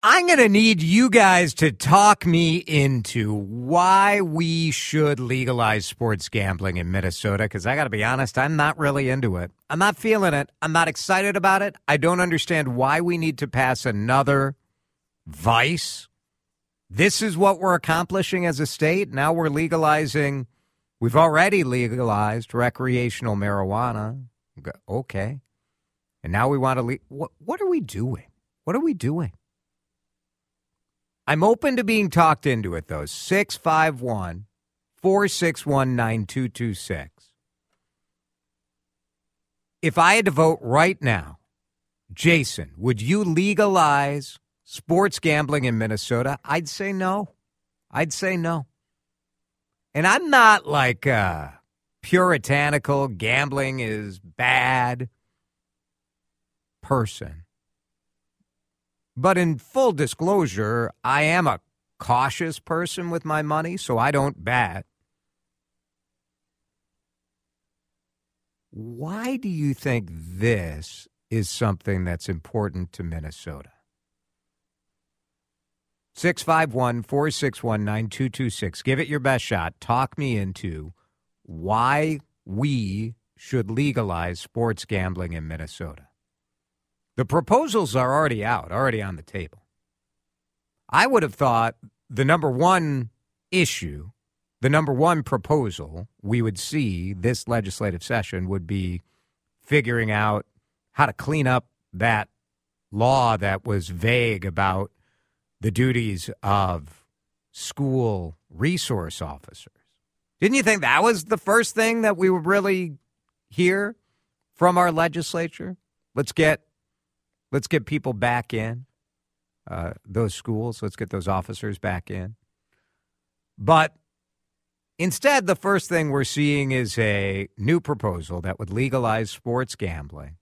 I'm going to need you guys to talk me into why we should legalize sports gambling in Minnesota because I got to be honest, I'm not really into it. I'm not feeling it. I'm not excited about it. I don't understand why we need to pass another vice. This is what we're accomplishing as a state. Now we're legalizing, we've already legalized recreational marijuana. Okay. And now we want to, le- what, what are we doing? What are we doing? I'm open to being talked into it, though. 651 461 9226. If I had to vote right now, Jason, would you legalize sports gambling in Minnesota? I'd say no. I'd say no. And I'm not like uh, puritanical, gambling is bad person. But in full disclosure, I am a cautious person with my money, so I don't bet. Why do you think this is something that's important to Minnesota? 651 461 9226. Give it your best shot. Talk me into why we should legalize sports gambling in Minnesota. The proposals are already out, already on the table. I would have thought the number one issue, the number one proposal we would see this legislative session would be figuring out how to clean up that law that was vague about the duties of school resource officers. Didn't you think that was the first thing that we would really hear from our legislature? Let's get Let's get people back in uh, those schools. Let's get those officers back in. But instead, the first thing we're seeing is a new proposal that would legalize sports gambling.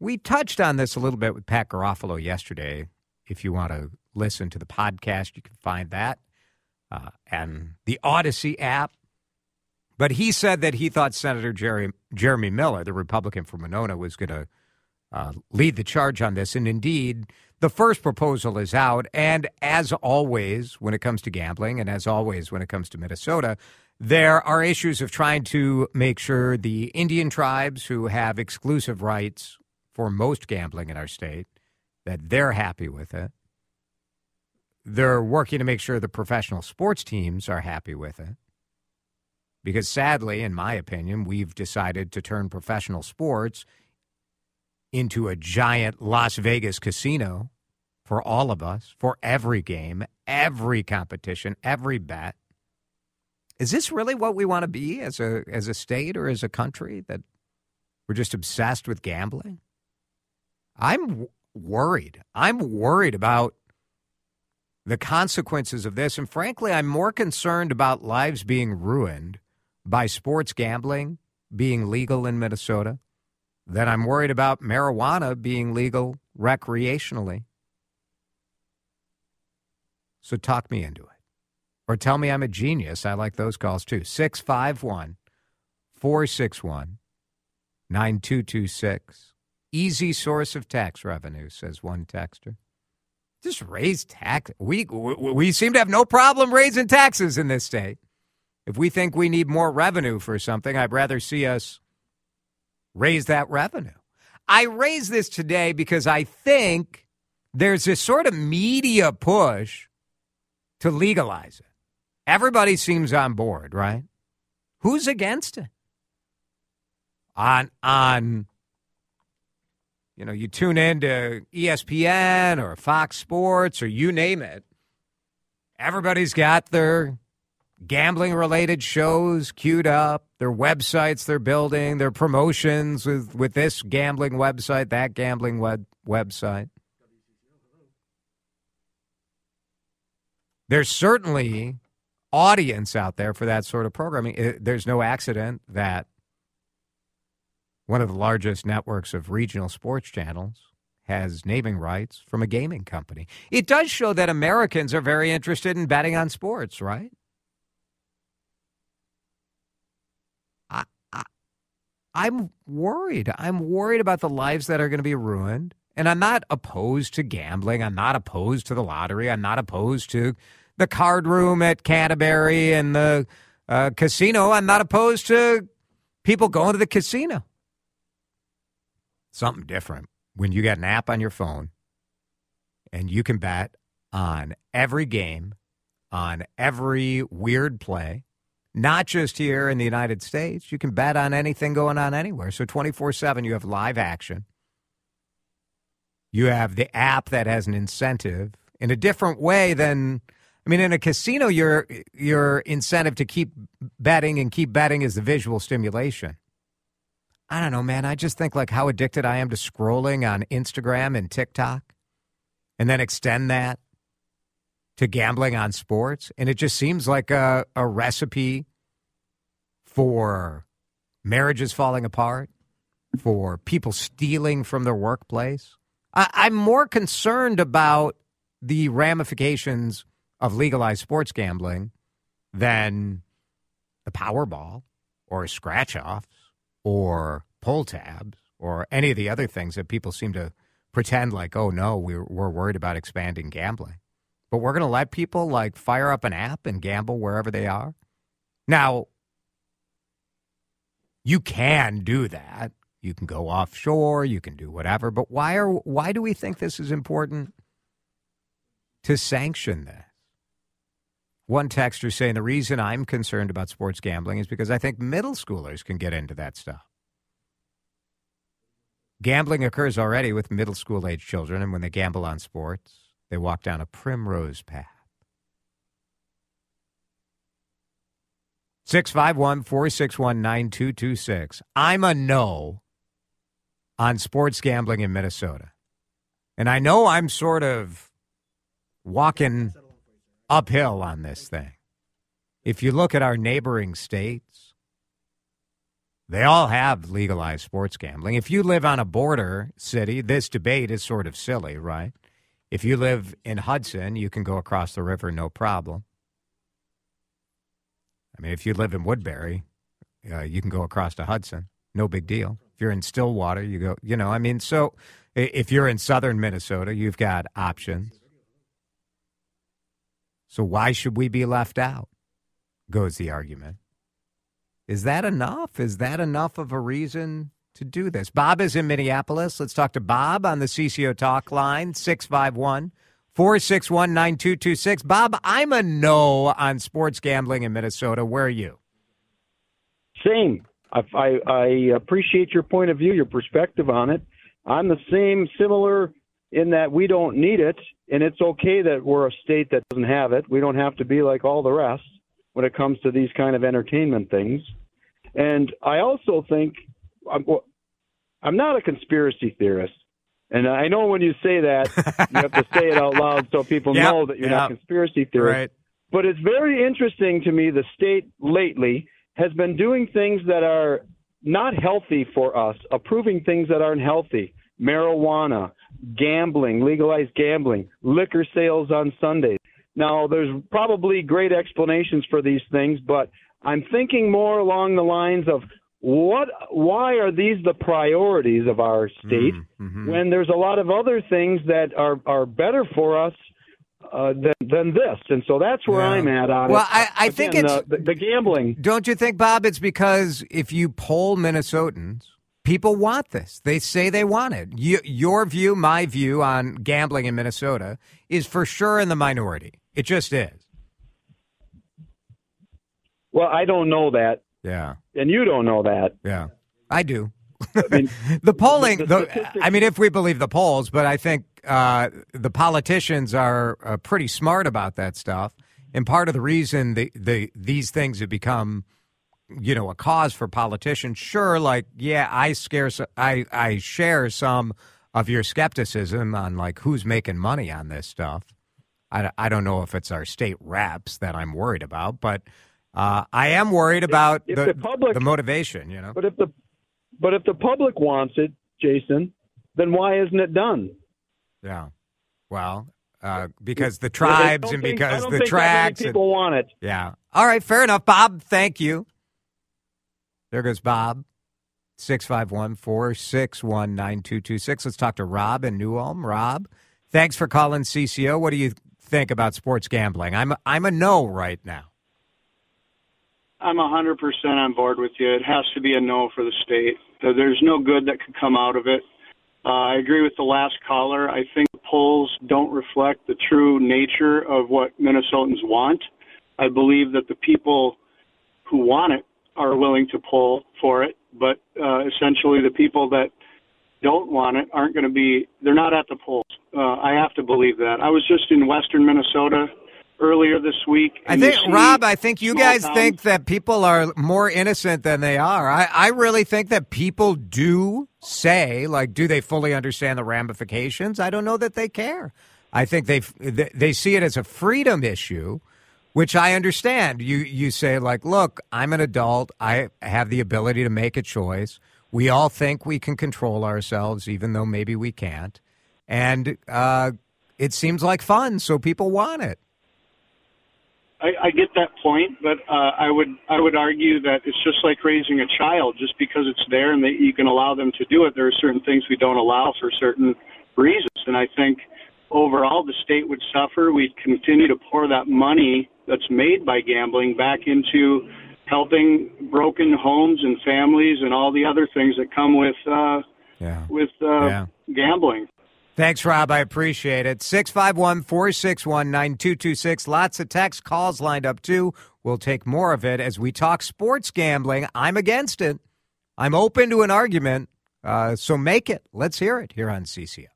We touched on this a little bit with Pat Garofalo yesterday. If you want to listen to the podcast, you can find that uh, and the Audacy app. But he said that he thought Senator Jerry, Jeremy Miller, the Republican from Winona, was going to uh, lead the charge on this. And indeed, the first proposal is out. And as always, when it comes to gambling, and as always, when it comes to Minnesota, there are issues of trying to make sure the Indian tribes who have exclusive rights for most gambling in our state that they're happy with it. They're working to make sure the professional sports teams are happy with it. Because sadly, in my opinion, we've decided to turn professional sports into a giant Las Vegas casino for all of us, for every game, every competition, every bet. Is this really what we want to be as a as a state or as a country that we're just obsessed with gambling? I'm worried. I'm worried about the consequences of this and frankly, I'm more concerned about lives being ruined by sports gambling being legal in Minnesota then I'm worried about marijuana being legal recreationally. So talk me into it. Or tell me I'm a genius. I like those calls too. 651 461 9226. Easy source of tax revenue, says one texter. Just raise tax. We, we seem to have no problem raising taxes in this state. If we think we need more revenue for something, I'd rather see us raise that revenue. I raise this today because I think there's this sort of media push to legalize it. Everybody seems on board, right? Who's against it? On on you know, you tune in to ESPN or Fox Sports or you name it. Everybody's got their gambling related shows queued up, their websites they're building, their promotions with, with this gambling website, that gambling web, website. there's certainly audience out there for that sort of programming. It, there's no accident that one of the largest networks of regional sports channels has naming rights from a gaming company. It does show that Americans are very interested in betting on sports, right? I, I, I'm worried. I'm worried about the lives that are going to be ruined. And I'm not opposed to gambling. I'm not opposed to the lottery. I'm not opposed to the card room at Canterbury and the uh, casino. I'm not opposed to people going to the casino. Something different when you got an app on your phone and you can bet on every game, on every weird play, not just here in the United States. You can bet on anything going on anywhere. So 24 7, you have live action. You have the app that has an incentive in a different way than. I mean, in a casino, your your incentive to keep betting and keep betting is the visual stimulation. I don't know, man. I just think like how addicted I am to scrolling on Instagram and TikTok and then extend that to gambling on sports. And it just seems like a, a recipe for marriages falling apart, for people stealing from their workplace. I, I'm more concerned about the ramifications of legalized sports gambling than the Powerball or scratch offs or pull tabs or any of the other things that people seem to pretend like, oh no, we're, we're worried about expanding gambling. But we're going to let people like fire up an app and gamble wherever they are. Now, you can do that. You can go offshore, you can do whatever, but why are why do we think this is important to sanction this? One texter saying the reason I'm concerned about sports gambling is because I think middle schoolers can get into that stuff. Gambling occurs already with middle school age children, and when they gamble on sports, they walk down a primrose path. 651 461 9226. I'm a no on sports gambling in Minnesota. And I know I'm sort of walking uphill on this thing. If you look at our neighboring states, they all have legalized sports gambling. If you live on a border city, this debate is sort of silly, right? If you live in Hudson, you can go across the river no problem. I mean, if you live in Woodbury, uh, you can go across to Hudson, no big deal. If you're in Stillwater, you go, you know, I mean, so if you're in southern Minnesota, you've got options. So why should we be left out? Goes the argument. Is that enough? Is that enough of a reason to do this? Bob is in Minneapolis. Let's talk to Bob on the CCO Talk line, 651 461 9226. Bob, I'm a no on sports gambling in Minnesota. Where are you? Same. I, I, I appreciate your point of view, your perspective on it. I'm the same, similar in that we don't need it, and it's okay that we're a state that doesn't have it. We don't have to be like all the rest when it comes to these kind of entertainment things. And I also think um, I'm, not a conspiracy theorist. And I know when you say that, you have to say it out loud so people yep, know that you're yep. not a conspiracy theorist. Right. But it's very interesting to me the state lately has been doing things that are not healthy for us, approving things that aren't healthy. Marijuana, gambling, legalized gambling, liquor sales on Sundays. Now, there's probably great explanations for these things, but I'm thinking more along the lines of what why are these the priorities of our state mm-hmm. when there's a lot of other things that are are better for us uh, than, than this, and so that's where yeah. I'm at on well, it. Well, I, I Again, think it's the, the gambling. Don't you think, Bob? It's because if you poll Minnesotans, people want this. They say they want it. You, your view, my view on gambling in Minnesota is for sure in the minority. It just is. Well, I don't know that. Yeah. And you don't know that. Yeah. I do. I mean, the polling, the, the I mean, if we believe the polls, but I think uh, the politicians are uh, pretty smart about that stuff. And part of the reason the, the these things have become you know a cause for politicians sure like yeah i scare i i share some of your skepticism on like who's making money on this stuff I, I don't know if it's our state reps that I'm worried about, but uh, I am worried about if the, the public- the motivation. You know, But if the but if the public wants it, Jason, then why isn't it done? yeah. Well, uh, because the tribes and think- because the think that many tracks. and- people want it. Yeah. All right. Fair enough, Bob. Thank you. There goes Bob. 651 461 9226. Let's talk to Rob in New Ulm. Rob, thanks for calling CCO. What do you think about sports gambling? I'm, I'm a no right now. I'm 100% on board with you. It has to be a no for the state. There's no good that could come out of it. Uh, I agree with the last caller. I think the polls don't reflect the true nature of what Minnesotans want. I believe that the people who want it are willing to poll for it, but uh, essentially the people that don't want it aren't going to be, they're not at the polls. Uh, I have to believe that. I was just in western Minnesota earlier this week. I think, Rob, I think you guys towns- think that people are more innocent than they are. I, I really think that people do say, like, do they fully understand the ramifications? I don't know that they care. I think they they they see it as a freedom issue, which I understand. You you say like, look, I'm an adult. I have the ability to make a choice. We all think we can control ourselves, even though maybe we can't. And uh, it seems like fun, so people want it. I, I get that point, but uh, I would I would argue that it's just like raising a child. Just because it's there and that you can allow them to do it, there are certain things we don't allow for certain reasons. And I think overall the state would suffer. We'd continue to pour that money that's made by gambling back into helping broken homes and families and all the other things that come with uh, Yeah. with uh, Yeah. gambling. Thanks, Rob. I appreciate it. 651 461 9226. Lots of text calls lined up, too. We'll take more of it as we talk sports gambling. I'm against it. I'm open to an argument. Uh, so make it. Let's hear it here on CCO.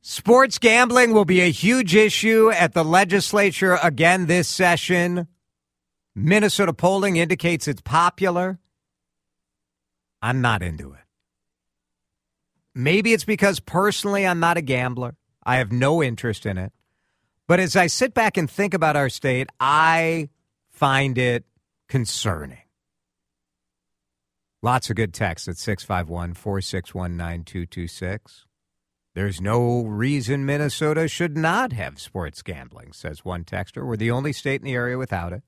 Sports gambling will be a huge issue at the legislature again this session. Minnesota polling indicates it's popular. I'm not into it. Maybe it's because personally I'm not a gambler. I have no interest in it. But as I sit back and think about our state, I find it concerning. Lots of good texts at 651 461 9226. There's no reason Minnesota should not have sports gambling, says one texter. We're the only state in the area without it.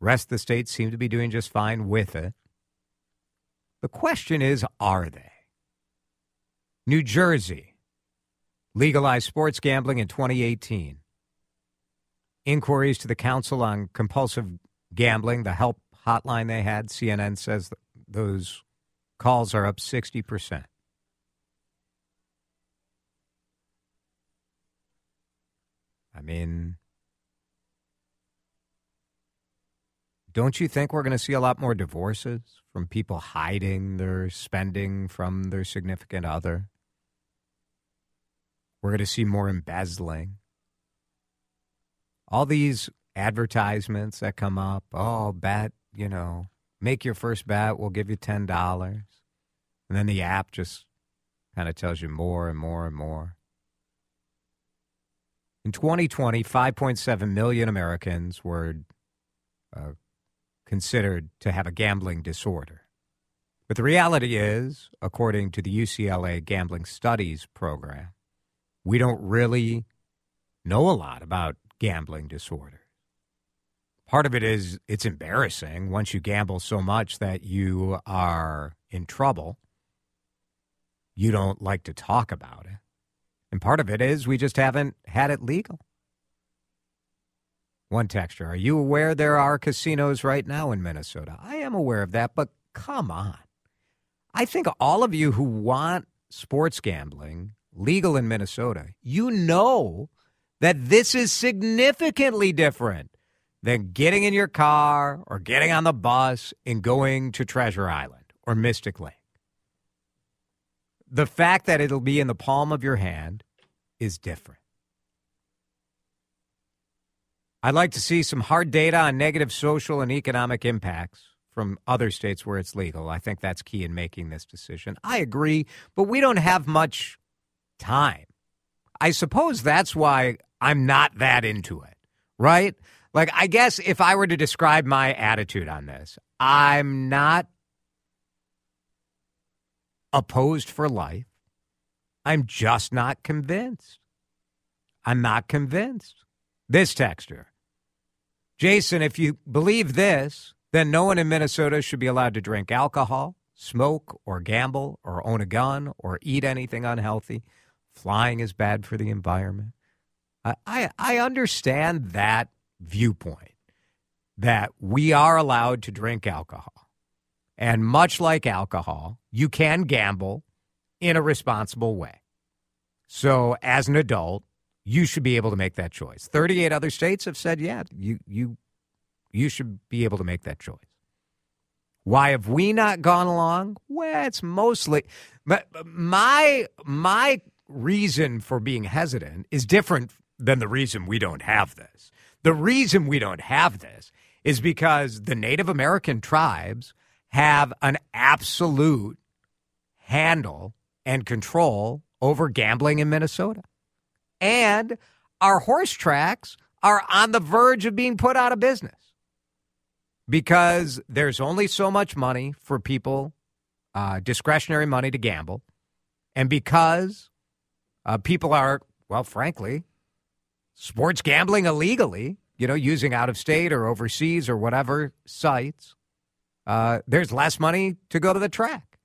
Rest of the states seem to be doing just fine with it. The question is, are they? New Jersey legalized sports gambling in 2018. Inquiries to the Council on Compulsive Gambling, the help hotline they had, CNN says those calls are up 60%. I mean, don't you think we're going to see a lot more divorces from people hiding their spending from their significant other? We're going to see more embezzling. All these advertisements that come up, oh, bet, you know, make your first bet, we'll give you $10. And then the app just kind of tells you more and more and more. In 2020, 5.7 million Americans were uh, considered to have a gambling disorder. But the reality is, according to the UCLA Gambling Studies Program, we don't really know a lot about gambling disorder. Part of it is it's embarrassing once you gamble so much that you are in trouble. You don't like to talk about it. And part of it is we just haven't had it legal. One texture, are you aware there are casinos right now in Minnesota? I am aware of that, but come on. I think all of you who want sports gambling legal in Minnesota, you know that this is significantly different than getting in your car or getting on the bus and going to Treasure Island or Mystic Lake. The fact that it'll be in the palm of your hand is different. I'd like to see some hard data on negative social and economic impacts from other states where it's legal. I think that's key in making this decision. I agree, but we don't have much time. I suppose that's why I'm not that into it, right? Like, I guess if I were to describe my attitude on this, I'm not opposed for life. I'm just not convinced. I'm not convinced. This texture. Jason, if you believe this, then no one in Minnesota should be allowed to drink alcohol, smoke, or gamble, or own a gun, or eat anything unhealthy. Flying is bad for the environment. I, I, I understand that viewpoint that we are allowed to drink alcohol. And much like alcohol, you can gamble in a responsible way. So, as an adult, you should be able to make that choice. 38 other states have said, yeah, you, you, you should be able to make that choice. Why have we not gone along? Well, it's mostly my my reason for being hesitant is different than the reason we don't have this. The reason we don't have this is because the Native American tribes have an absolute handle and control over gambling in Minnesota. And our horse tracks are on the verge of being put out of business because there's only so much money for people, uh, discretionary money to gamble. And because uh, people are, well, frankly, sports gambling illegally, you know, using out of state or overseas or whatever sites, uh, there's less money to go to the track.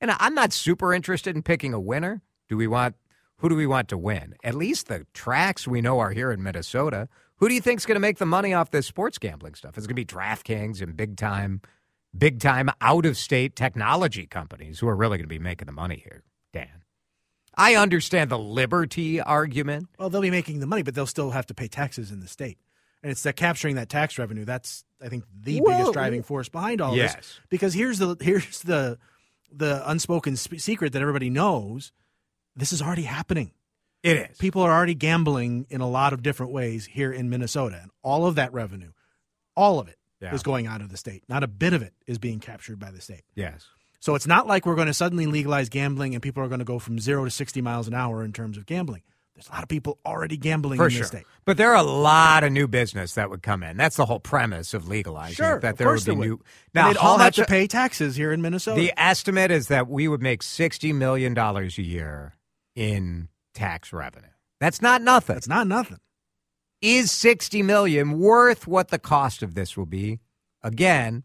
And I'm not super interested in picking a winner. Do we want who do we want to win? At least the tracks we know are here in Minnesota. Who do you think is going to make the money off this sports gambling stuff? It's going to be DraftKings and big time, big time out of state technology companies who are really going to be making the money here. Dan, I understand the liberty argument. Well, they'll be making the money, but they'll still have to pay taxes in the state and it's that capturing that tax revenue. That's I think the biggest driving force behind all yes. this. Because here's the here's the the unspoken sp- secret that everybody knows. This is already happening. It is. People are already gambling in a lot of different ways here in Minnesota, and all of that revenue, all of it, yeah. is going out of the state. Not a bit of it is being captured by the state. Yes. So it's not like we're going to suddenly legalize gambling and people are going to go from zero to 60 miles an hour in terms of gambling. There's a lot of people already gambling For in sure. this state. But there are a lot of new business that would come in. That's the whole premise of legalizing sure, it, that there would be would. new. Now, they'd all have to pay taxes here in Minnesota. The estimate is that we would make $60 million a year in tax revenue. That's not nothing. That's not nothing. Is 60 million worth what the cost of this will be? Again,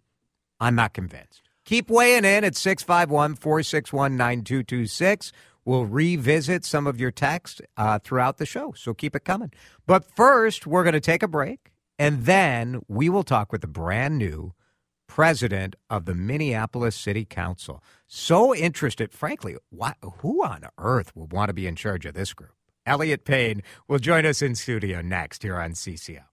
I'm not convinced. Keep weighing in at 651 461 9226. We'll revisit some of your text uh, throughout the show, so keep it coming. But first, we're going to take a break, and then we will talk with the brand new president of the Minneapolis City Council. So interested, frankly, why, who on earth would want to be in charge of this group? Elliot Payne will join us in studio next here on CCO.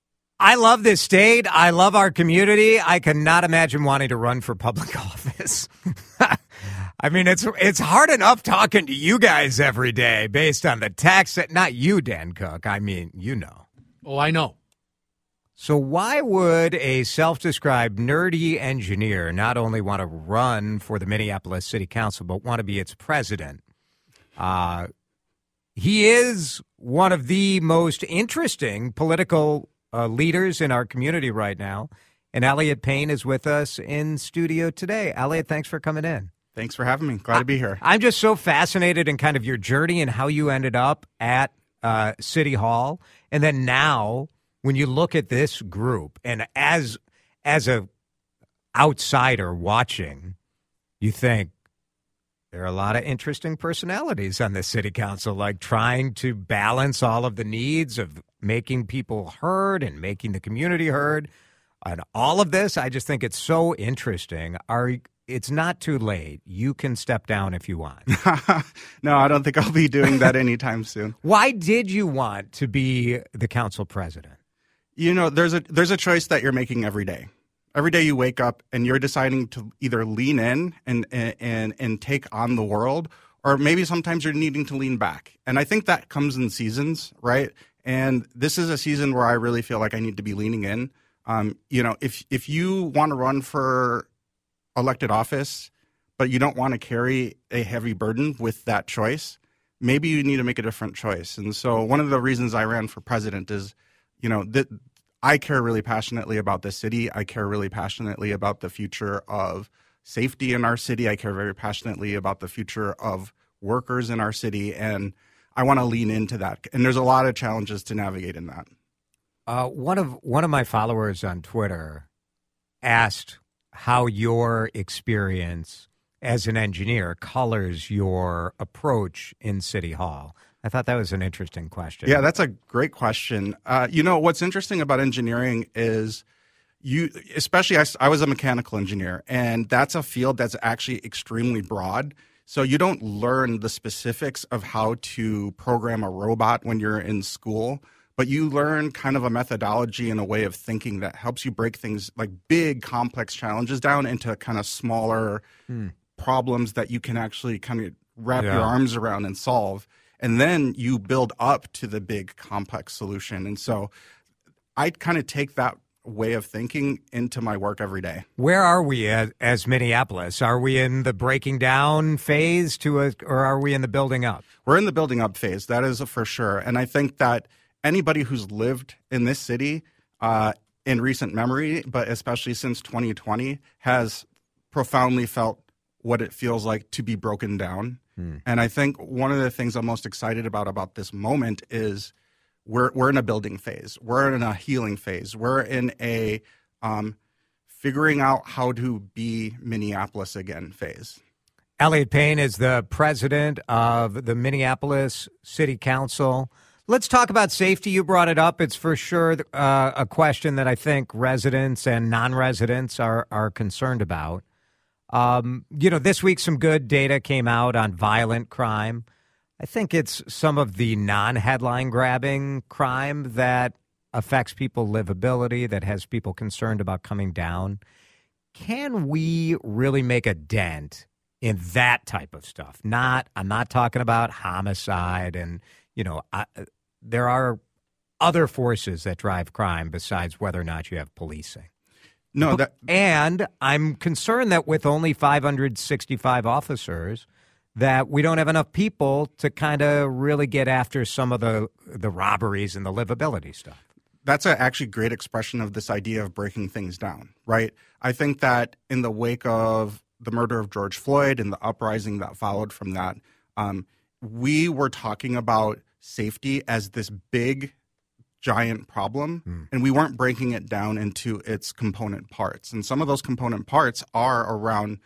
I love this state. I love our community. I cannot imagine wanting to run for public office. I mean, it's it's hard enough talking to you guys every day based on the tax. That not you, Dan Cook. I mean, you know. Oh, I know. So why would a self-described nerdy engineer not only want to run for the Minneapolis City Council but want to be its president? Uh, he is one of the most interesting political uh, leaders in our community right now. And Elliot Payne is with us in studio today. Elliot, thanks for coming in. Thanks for having me. Glad to be here. I'm just so fascinated in kind of your journey and how you ended up at uh, City Hall, and then now when you look at this group, and as as a outsider watching, you think there are a lot of interesting personalities on the city council, like trying to balance all of the needs of making people heard and making the community heard. And all of this, I just think it's so interesting. Are it's not too late. You can step down if you want. no, I don't think I'll be doing that anytime soon. Why did you want to be the council president? You know, there's a there's a choice that you're making every day. Every day you wake up and you're deciding to either lean in and and and take on the world or maybe sometimes you're needing to lean back. And I think that comes in seasons, right? And this is a season where I really feel like I need to be leaning in. Um, you know, if if you want to run for elected office, but you don't want to carry a heavy burden with that choice, maybe you need to make a different choice. And so one of the reasons I ran for president is, you know, that I care really passionately about the city. I care really passionately about the future of safety in our city. I care very passionately about the future of workers in our city. And I want to lean into that. And there's a lot of challenges to navigate in that. Uh, one of one of my followers on Twitter asked how your experience as an engineer colors your approach in City Hall. I thought that was an interesting question. Yeah, that's a great question. Uh, you know, what's interesting about engineering is you, especially I, I was a mechanical engineer, and that's a field that's actually extremely broad. So you don't learn the specifics of how to program a robot when you're in school, but you learn kind of a methodology and a way of thinking that helps you break things like big complex challenges down into kind of smaller hmm. problems that you can actually kind of wrap yeah. your arms around and solve. And then you build up to the big complex solution. And so I kind of take that way of thinking into my work every day. Where are we as, as, Minneapolis? Are we in the breaking down phase to a, or are we in the building up? We're in the building up phase. That is for sure. And I think that anybody who's lived in this city uh, in recent memory, but especially since 2020, has profoundly felt what it feels like to be broken down. Hmm. And I think one of the things I'm most excited about about this moment is we're we're in a building phase. We're in a healing phase. We're in a um, figuring out how to be Minneapolis again phase. Elliot Payne is the president of the Minneapolis City Council. Let's talk about safety. You brought it up. It's for sure uh, a question that I think residents and non-residents are are concerned about. Um, you know, this week some good data came out on violent crime. I think it's some of the non headline grabbing crime that affects people livability, that has people concerned about coming down. Can we really make a dent in that type of stuff? Not, I'm not talking about homicide and, you know, I, there are other forces that drive crime besides whether or not you have policing. No, that and I'm concerned that with only 565 officers, that we don't have enough people to kind of really get after some of the the robberies and the livability stuff. That's a actually great expression of this idea of breaking things down, right? I think that in the wake of the murder of George Floyd and the uprising that followed from that, um, we were talking about safety as this big giant problem mm. and we weren't breaking it down into its component parts and some of those component parts are around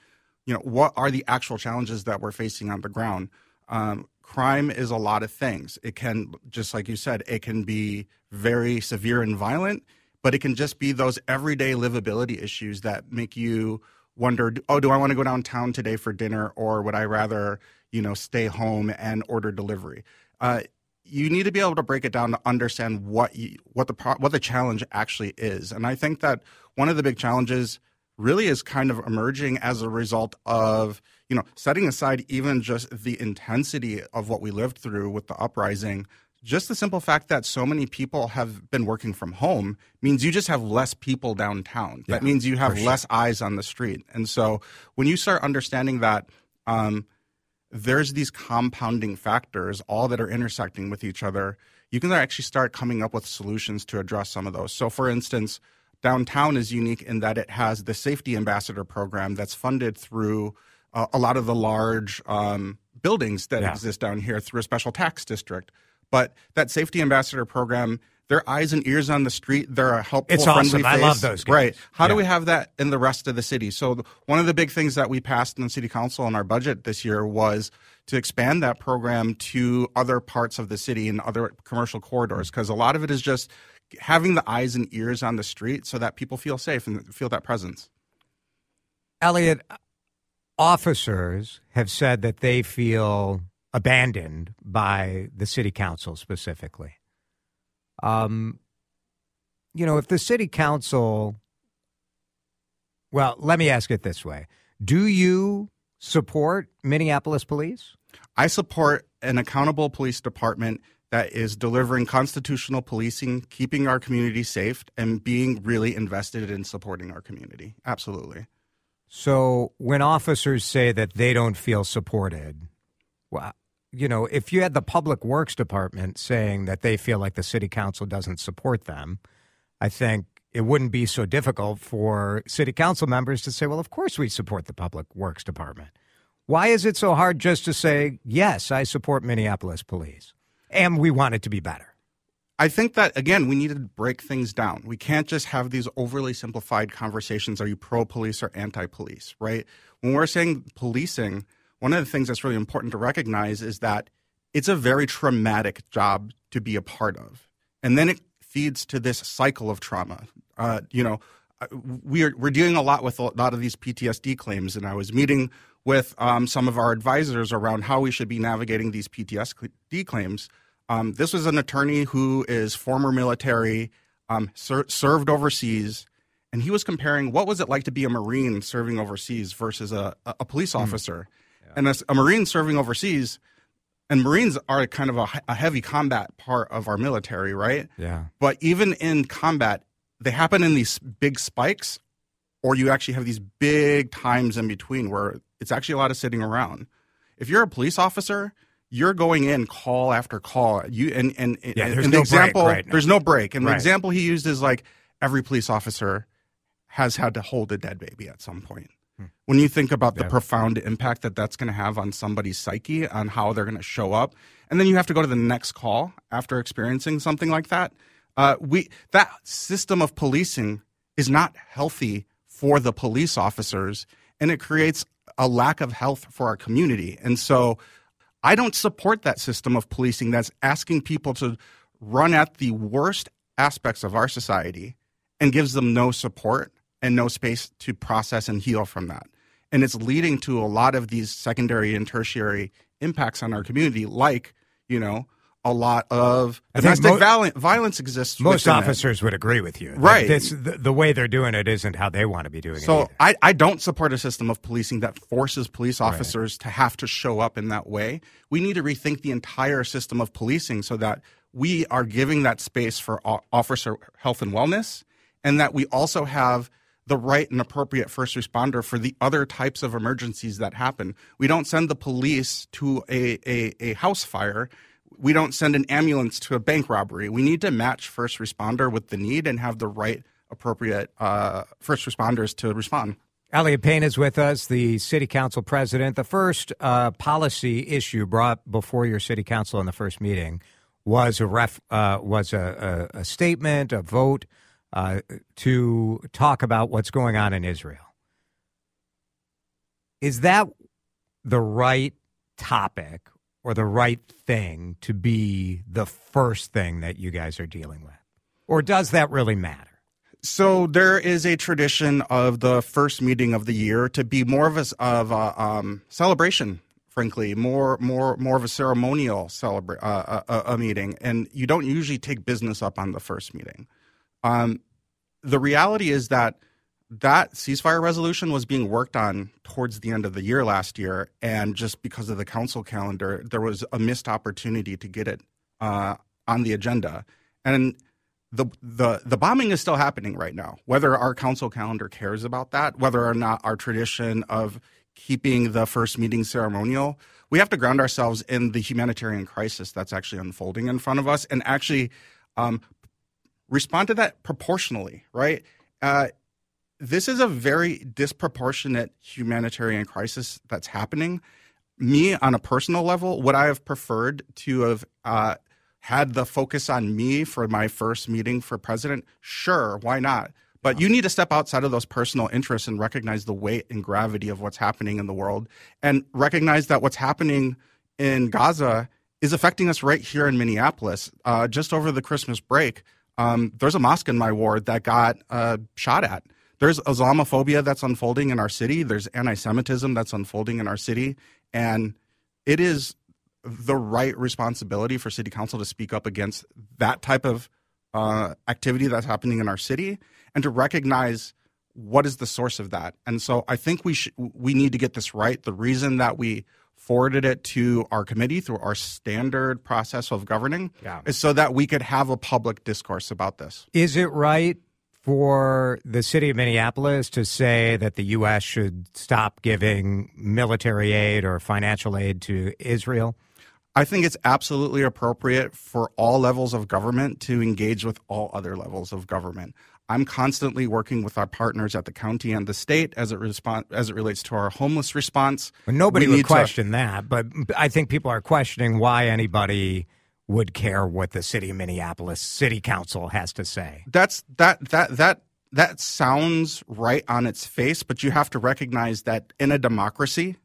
you know, what are the actual challenges that we're facing on the ground? Um, crime is a lot of things. It can, just like you said, it can be very severe and violent, but it can just be those everyday livability issues that make you wonder, oh, do I want to go downtown today for dinner, or would I rather, you know, stay home and order delivery? Uh, you need to be able to break it down to understand what you, what the what the challenge actually is. And I think that one of the big challenges really is kind of emerging as a result of you know setting aside even just the intensity of what we lived through with the uprising just the simple fact that so many people have been working from home means you just have less people downtown. Yeah, that means you have less eyes on the street. And so when you start understanding that um, there's these compounding factors, all that are intersecting with each other, you can actually start coming up with solutions to address some of those. So, for instance, downtown is unique in that it has the safety ambassador program that's funded through uh, a lot of the large um, buildings that yeah. exist down here through a special tax district. But that safety ambassador program, their eyes and ears on the street, they're a helpful, it's friendly awesome. face. I love those. Guys. Right? How yeah. do we have that in the rest of the city? So one of the big things that we passed in the city council in our budget this year was to expand that program to other parts of the city and other commercial corridors because a lot of it is just having the eyes and ears on the street so that people feel safe and feel that presence. Elliot, officers have said that they feel abandoned by the city council specifically. Um, you know, if the city council, well, let me ask it this way Do you support Minneapolis police? I support an accountable police department that is delivering constitutional policing, keeping our community safe, and being really invested in supporting our community. Absolutely. So when officers say that they don't feel supported, well, you know, if you had the public works department saying that they feel like the city council doesn't support them, I think it wouldn't be so difficult for city council members to say, well, of course we support the public works department. Why is it so hard just to say, yes, I support Minneapolis police and we want it to be better? I think that again, we need to break things down. We can't just have these overly simplified conversations. Are you pro police or anti police, right? When we're saying policing, one of the things that's really important to recognize is that it's a very traumatic job to be a part of. And then it feeds to this cycle of trauma. Uh, you know, uh, we're, we're dealing a lot with a lot of these PTSD claims. And I was meeting with um, some of our advisors around how we should be navigating these PTSD claims. Um, this was an attorney who is former military, um, ser- served overseas, and he was comparing what was it like to be a Marine serving overseas versus a, a police hmm. officer. Mm. Yeah. And as a Marine serving overseas, and Marines are kind of a, a, heavy combat part of our military, right? Yeah. But even in combat, they happen in these big spikes, or you actually have these big times in between where it's actually a lot of sitting around. If you're a police officer, you're going in call after call. You and and, yeah, and the no example break, right? there's no break. And right. the example he used is like every police officer has had to hold a dead baby at some point. Hmm. When you think about the profound impact that that's going to have on somebody's psyche, on how they're going to show up, and then you have to go to the next call after experiencing something like that. Uh, we that system of policing is not healthy for the police officers, and it creates a lack of health for our community. And so I don't support that system of policing that's asking people to run at the worst aspects of our society and gives them no support and no space to process and heal from that. And it's leading to a lot of these secondary and tertiary impacts on our community, like, you know, a lot of domestic mo- violence, violence exists. Most officers would agree with you, right? This, the, the, way they're doing it isn't how they want to be doing so it. So I, I don't support a system of policing that forces police officers right. to have to show up in that way. We need to rethink the entire system of policing so that we are giving that space for officer health and wellness, and that we also have the right and appropriate first responder for the other types of emergencies that happen. We don't send the police to a, a, a house fire we don't send an ambulance to a bank robbery. We need to match first responder with the need and have the right appropriate uh, first responders to respond. Elliot Payne is with us, the city council president. The first uh, policy issue brought before your city council in the first meeting was a ref, uh, was a, a, a, statement, a vote uh, to talk about what's going on in Israel. Is that the right topic or the right thing to be the first thing that you guys are dealing with? Or does that really matter? So there is a tradition of the first meeting of the year to be more of a, of a um, celebration, frankly, more more more of a ceremonial celebra- uh, a, a, meeting, and you don't usually take business up on the first meeting. Um, the reality is that that ceasefire resolution was being worked on towards the end of the year last year, and just because of the council calendar, there was a missed opportunity to get it uh, on the agenda. And the the the bombing is still happening right now. Whether our council calendar cares about that, whether or not our tradition of keeping the first meeting ceremonial, we have to ground ourselves in the humanitarian crisis that's actually unfolding in front of us, and actually um, respond to that proportionally. Right. Uh, this is a very disproportionate humanitarian crisis that's happening. Me, on a personal level, would I have preferred to have uh, had the focus on me for my first meeting for president? Sure, why not? But you need to step outside of those personal interests and recognize the weight and gravity of what's happening in the world and recognize that what's happening in Gaza is affecting us right here in Minneapolis. Uh, just over the Christmas break, um, there's a mosque in my ward that got uh, shot at there's Islamophobia that's unfolding in our city. There's anti-Semitism that's unfolding in our city, and it is the right responsibility for city council to speak up against that type of uh, activity that's happening in our city and to recognize what is the source of that. And so I think we sh- we need to get this right. The reason that we forwarded it to our committee through our standard process of governing yeah. is so that we could have a public discourse about this. Is it right for the city of Minneapolis to say that the U.S. should stop giving military aid or financial aid to Israel? I think it's absolutely appropriate for all levels of government to engage with all other levels of government. I'm constantly working with our partners at the county and the state as it respond as it relates to our homeless response. Well, nobody we would question to, that, but I think people are questioning why anybody would care what the city of Minneapolis city council has to say. That's that that that that sounds right on its face, but you have to recognize that in a democracy,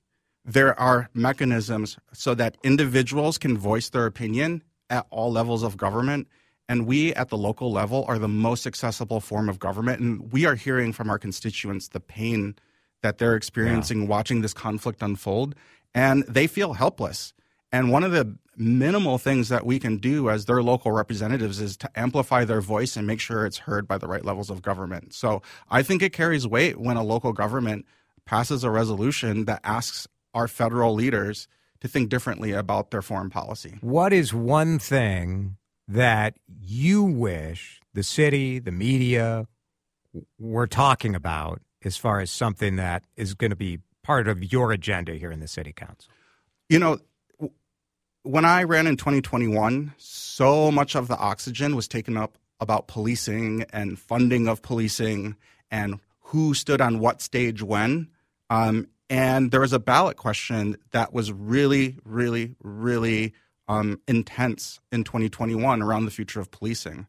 there are mechanisms so that individuals can voice their opinion at all levels of government. And we at the local level are the most accessible form of government. And we are hearing from our constituents the pain that they're experiencing yeah. watching this conflict unfold. And they feel helpless. And one of the minimal things that we can do as their local representatives is to amplify their voice and make sure it's heard by the right levels of government. So I think it carries weight when a local government passes a resolution that asks our federal leaders to think differently about their foreign policy. What is one thing that you wish the city, the media were talking about as far as something that is going to be part of your agenda here in the city council? You know, when I ran in 2021, so much of the oxygen was taken up about policing and funding of policing and who stood on what stage when. Um, and there was a ballot question that was really, really, really um, intense in 2021 around the future of policing.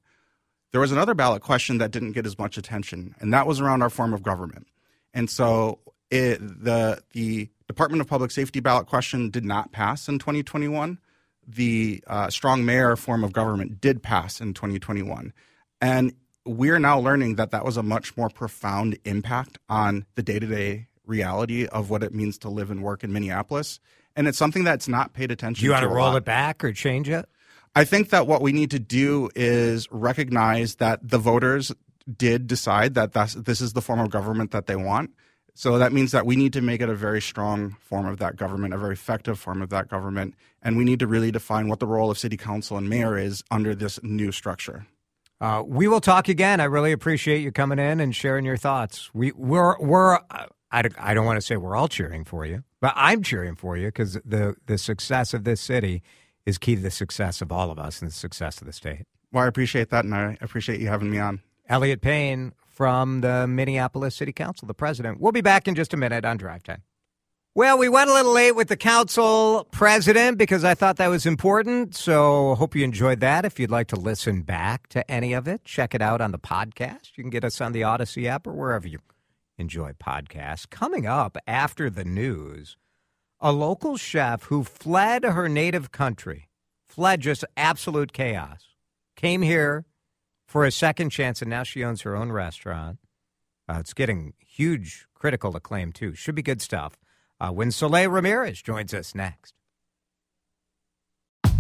There was another ballot question that didn't get as much attention, and that was around our form of government. And so it, the the Department of Public Safety ballot question did not pass in 2021. The uh, strong mayor form of government did pass in 2021, and we're now learning that that was a much more profound impact on the day to day reality of what it means to live and work in Minneapolis. And it's something that's not paid attention to. You want to roll lot. it back or change it? I think that what we need to do is recognize that the voters did decide that this is the form of government that they want. So that means that we need to make it a very strong form of that government, a very effective form of that government. And we need to really define what the role of city council and mayor is under this new structure. Uh, we will talk again. I really appreciate you coming in and sharing your thoughts. We, we're, we're I, I don't want to say we're all cheering for you, but I'm cheering for you because the, the success of this city is key to the success of all of us and the success of the state. Well, I appreciate that, and I appreciate you having me on. Elliot Payne from the Minneapolis City Council, the president. We'll be back in just a minute on Drive Time. Well, we went a little late with the council president because I thought that was important. So, hope you enjoyed that. If you'd like to listen back to any of it, check it out on the podcast. You can get us on the Audacy app or wherever you enjoy podcasts. Coming up after the news, a local chef who fled her native country, fled just absolute chaos, came here for a second chance, and now she owns her own restaurant. Uh, it's getting huge critical acclaim, too. Should be good stuff. Uh, when Soleil Ramirez joins us next.